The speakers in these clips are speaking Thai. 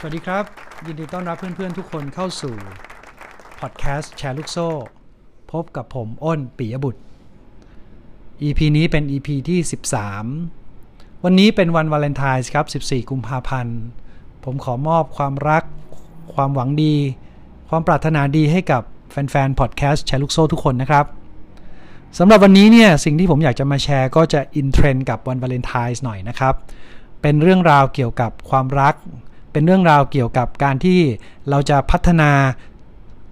สวัสดีครับ ยินดีต้อนรับเพื่อนๆทุกคนเข้าสู่พอดแคสต์แชร์ลูกโซ่ พบกับผมอ้นปิยบุตร EP นี้เป็น EP ที่ 13 วันนี้เป็นวันวาเลนไทน์ครับ 14 กุมภาพันธ์ ผมขอมอบความรัก ความหวังดี ความปรารถนาดีให้กับแฟนๆพอดแคสต์แชร์ลูกโซ่ทุกคนนะครับสำหรับวันนี้เนี่ยสิ่งที่ผมอยากจะมาแชร์ก็จะอินเทรนด์กับวันวาเลนไทน์หน่อยนะครับ เป็นเรื่องราวเกี่ยวกับความรัก เป็นเรื่องราวเกี่ยวกับการที่เราจะพัฒนา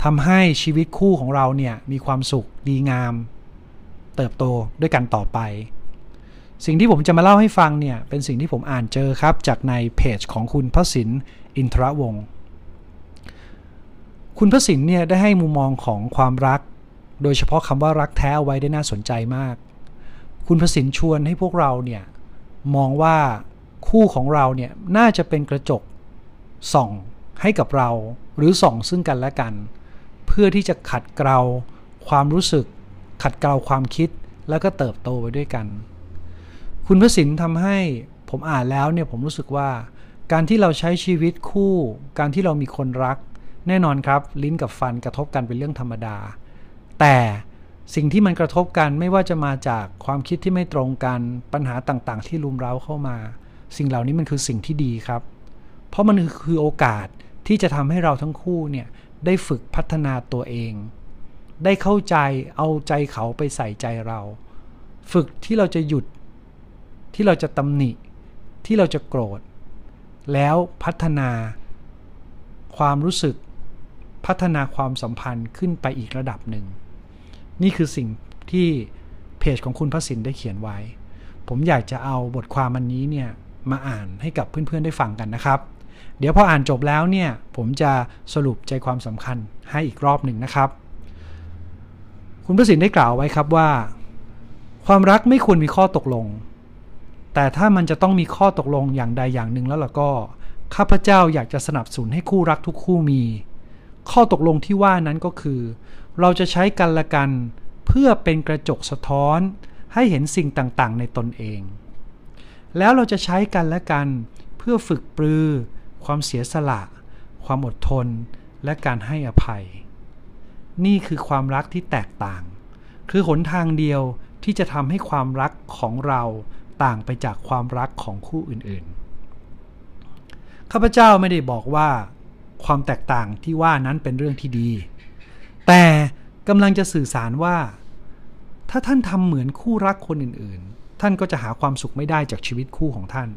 ทำให้ชีวิตคู่ของเราเนี่ยมีความสุขดีงาม เติบโตด้วยกันต่อไป สิ่งที่ผมจะมาเล่าให้ฟังเนี่ยเป็นสิ่งที่ผมอ่านเจอครับ จากในเพจของคุณพระสินอินทรวงศ์คุณพระสินเนี่ยได้ให้มุมมองของความรัก โดยเฉพาะคำว่ารักแท้เอาไว้ได้น่าสนใจมาก คุณพระสินชวนให้พวกเราเนี่ยมองว่าคู่ของเราเนี่ยน่าจะเป็นกระจก ส่องให้กับเรา หรือส่องซึ่งกันและกัน เพื่อที่จะขัดเกลาความรู้สึก ขัดเกลาความคิดแล้วก็เติบโตไปด้วยกัน คุณพระสินทำให้ผมอ่านแล้วเนี่ยผมรู้สึกว่า การที่เราใช้ชีวิตคู่ การที่เรามีคนรัก แน่นอนครับ ลิ้นกับฟันกระทบกันเป็นเรื่องธรรมดา แต่สิ่งที่มันกระทบกันไม่ว่าจะมาจากความคิดที่ไม่ตรงกันปัญหาต่างๆ ที่รุมเร้าเข้ามา สิ่งเหล่านี้มันคือสิ่งที่ดีครับ เพราะมันคือโอกาสที่จะทำให้เราทั้งคู่เนี่ยได้ฝึกพัฒนาตัวเอง ได้เข้าใจเอาใจเขาไปใส่ใจเรา ฝึกที่เราจะหยุด ที่เราจะตำหนิ ที่เราจะโกรธ แล้วพัฒนาความรู้สึกพัฒนาความสัมพันธ์ขึ้นไปอีกระดับหนึ่ง นี่คือสิ่งที่เพจของคุณพระสินได้เขียนไว้ ผมอยากจะเอาบทความอันนี้เนี่ยมาอ่านให้กับเพื่อนๆได้ฟังกันนะครับ เดี๋ยวพออ่านจบแล้วเนี่ยผมจะสรุปใจความสำคัญให้อีกรอบหนึ่งนะครับ คุณพระสินได้กล่าวไว้ครับว่า ความรักไม่ควรมีข้อตกลง แต่ถ้ามันจะต้องมีข้อตกลงอย่างใดอย่างหนึ่งแล้วล่ะก็ ข้าพเจ้าอยากจะสนับสนุนให้คู่รักทุกคู่มี ข้อตกลงที่ว่านั้นก็คือ เราจะใช้กันละกันเพื่อเป็นกระจกสะท้อนให้เห็นสิ่งต่างๆ ในตนเอง แล้วเราจะใช้กันและกันเพื่อฝึกปรือ ความเสียสละ ความอดทน และการให้อภัย นี่คือความรักที่แตกต่าง คือหนทางเดียวที่จะทำให้ความรักของเราต่างไปจากความรักของคู่อื่นๆ ข้าพเจ้าไม่ได้บอกว่า ความแตกต่างที่ว่านั้นเป็นเรื่องที่ดี แต่กำลังจะสื่อสารว่า ถ้าท่านทำเหมือนคู่รักคนอื่นๆ ท่านก็จะหาความสุขไม่ได้จากชีวิตคู่ของท่าน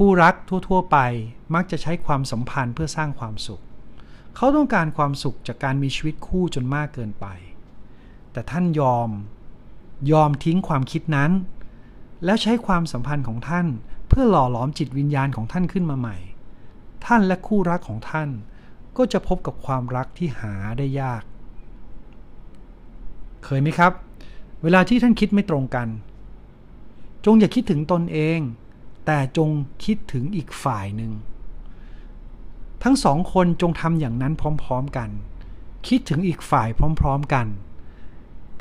คู่รักทั่ว ๆ ไปมักจะใช้ความสัมพันธ์เพื่อสร้างความสุข เขาต้องการความสุขจากการมีชีวิตคู่จนมากเกินไป แต่ท่านยอม ยอมทิ้งความคิดนั้น แล้วใช้ความสัมพันธ์ของท่าน เพื่อหล่อหลอมจิตวิญญาณของท่านขึ้นมาใหม่ ท่านและคู่รักของท่านก็จะพบกับความรักที่หาได้ยาก เคยไหมครับ เวลาที่ท่านคิดไม่ตรงกัน จงอย่าคิดถึงตนเอง แต่จงคิดถึงอีกฝ่ายหนึ่ง ทั้งสองคนจงทำอย่างนั้นพร้อมๆกัน คิดถึงอีกฝ่ายพร้อมๆกัน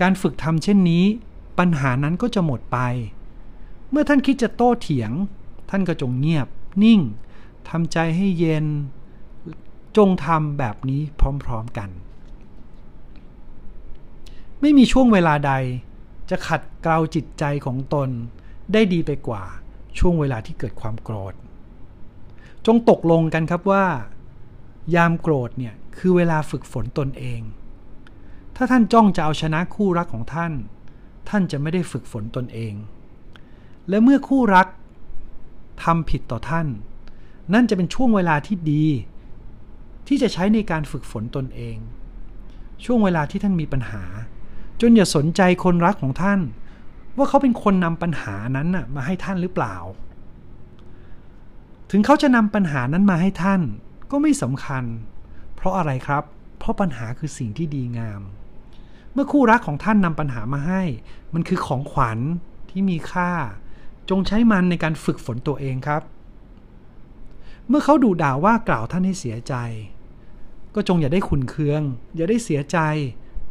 การฝึกทำเช่นนี้ ปัญหานั้นก็จะหมดไป เมื่อท่านคิดจะโต้เถียง ท่านก็จงเงียบ นิ่งทำใจให้เย็น จงทำแบบนี้พร้อมๆกัน ไม่มีช่วงเวลาใดจะขัดเกลาจิตใจของตนได้ดีไปกว่า ช่วงเวลาที่เกิดความโกรธ จงตกลงกันครับว่า ยามโกรธเนี่ยคือเวลาฝึกฝนตนเอง ถ้าท่านจ้องจะเอาชนะคู่รักของท่าน ท่านจะไม่ได้ฝึกฝนตนเอง และเมื่อคู่รักทำผิดต่อท่าน นั่นจะเป็นช่วงเวลาที่ดี ที่จะใช้ในการฝึกฝนตนเอง ช่วงเวลาที่ท่านมีปัญหา จนอย่าสนใจคนรักของท่าน ว่าเขาเป็นคนนำปัญหานั้นน่ะมาให้ท่านหรือเปล่า ถึงเขาจะนำปัญหานั้นมาให้ท่านก็ไม่สำคัญ เพราะอะไรครับ เพราะปัญหาคือสิ่งที่ดีงาม เมื่อคู่รักของท่านนำปัญหามาให้ มันคือของขวัญที่มีค่า จงใช้มันในการฝึกฝนตัวเองครับ เมื่อเขาดูด่าว่ากล่าวท่านให้เสียใจ ก็จงอย่าได้ขุนเคือง อย่าได้เสียใจ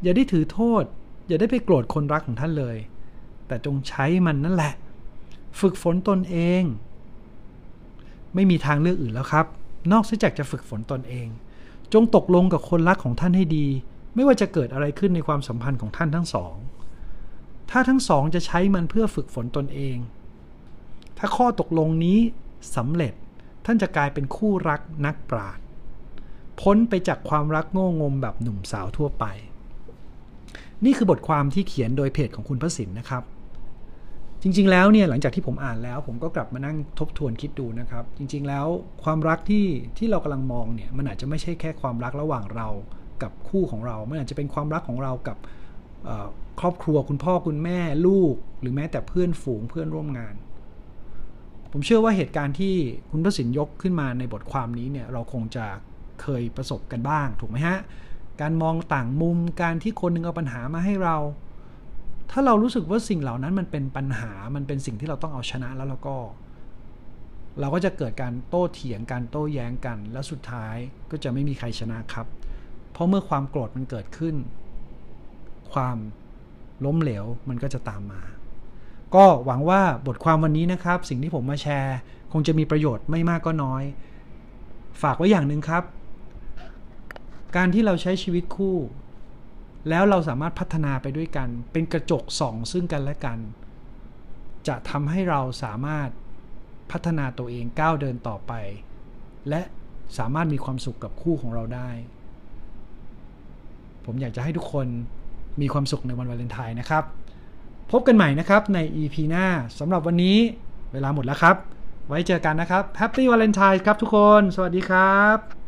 อย่าได้ถือโทษ อย่าได้ไปโกรธคนรักของท่านเลย แต่จงใช้มันนั่นแหละ ฝึกฝนตนเอง ไม่มีทางเลือกอื่นแล้วครับ นอกจากจะฝึกฝนตนเอง จงตกลงกับคนรักของท่านให้ดี ไม่ว่าจะเกิดอะไรขึ้นในความสัมพันธ์ของท่านทั้งสอง ถ้าทั้งสองจะใช้มันเพื่อฝึกฝนตนเอง ถ้าข้อตกลงนี้สำเร็จท่านจะกลายเป็นคู่รักนักปราชญ์พ้นไปจากความรักโง่งมแบบหนุ่มสาวทั่วไป นี่คือบทความที่เขียนโดยเพจของคุณพระสินนะครับ จริง ๆ แล้วเนี่ยหลังจากที่ผมอ่านแล้ว ผมก็กลับมานั่งทบทวนคิดดูนะครับ จริง ๆ แล้วความรักที่ที่เรากำลังมองเนี่ยมันอาจจะไม่ใช่แค่ความรักระหว่างเรากับคู่ของเรา มันอาจจะเป็นความรักของเรากับครอบครัวคุณพ่อคุณแม่ลูก หรือแม้แต่เพื่อนฝูงเพื่อนร่วมงาน ผมเชื่อว่าเหตุการณ์ที่คุณพระสินยกขึ้นมาในบทความนี้เนี่ยเราคงจะเคยประสบกันบ้างถูกไหมฮะการมองต่างมุมการที่คนนึงเอาปัญหามาให้เรา ถ้าเรารู้สึกว่าสิ่งเหล่านั้นมันเป็นปัญหา มันเป็นสิ่งที่เราต้องเอาชนะแล้วเราก็ เราก็จะเกิดการโต้เถียงการโต้แย้งกัน แล้วสุดท้ายก็จะไม่มีใครชนะครับ เพราะเมื่อความโกรธมันเกิดขึ้น ความล้มเหลวมันก็จะตามมา ก็หวังว่าบทความวันนี้นะครับ สิ่งที่ผมมาแชร์ คงจะมีประโยชน์ไม่มากก็น้อย ฝากไว้อย่างหนึ่งครับ การที่เราใช้ชีวิตคู่ แล้วเราสามารถพัฒนาไปด้วยกัน เป็นกระจกส่องซึ่งกันและกัน จะทำให้เราสามารถพัฒนาตัวเองก้าวเดินต่อไป และสามารถมีความสุขกับคู่ของเราได้ ผมอยากจะให้ทุกคนมีความสุขในวันวาเลนไทน์นะครับ พบกันใหม่นะครับใน EP หน้าสำหรับวันนี้เวลาหมดแล้วครับ ไว้เจอกันนะครับ Happy Valentine ครับทุกคน สวัสดีครับ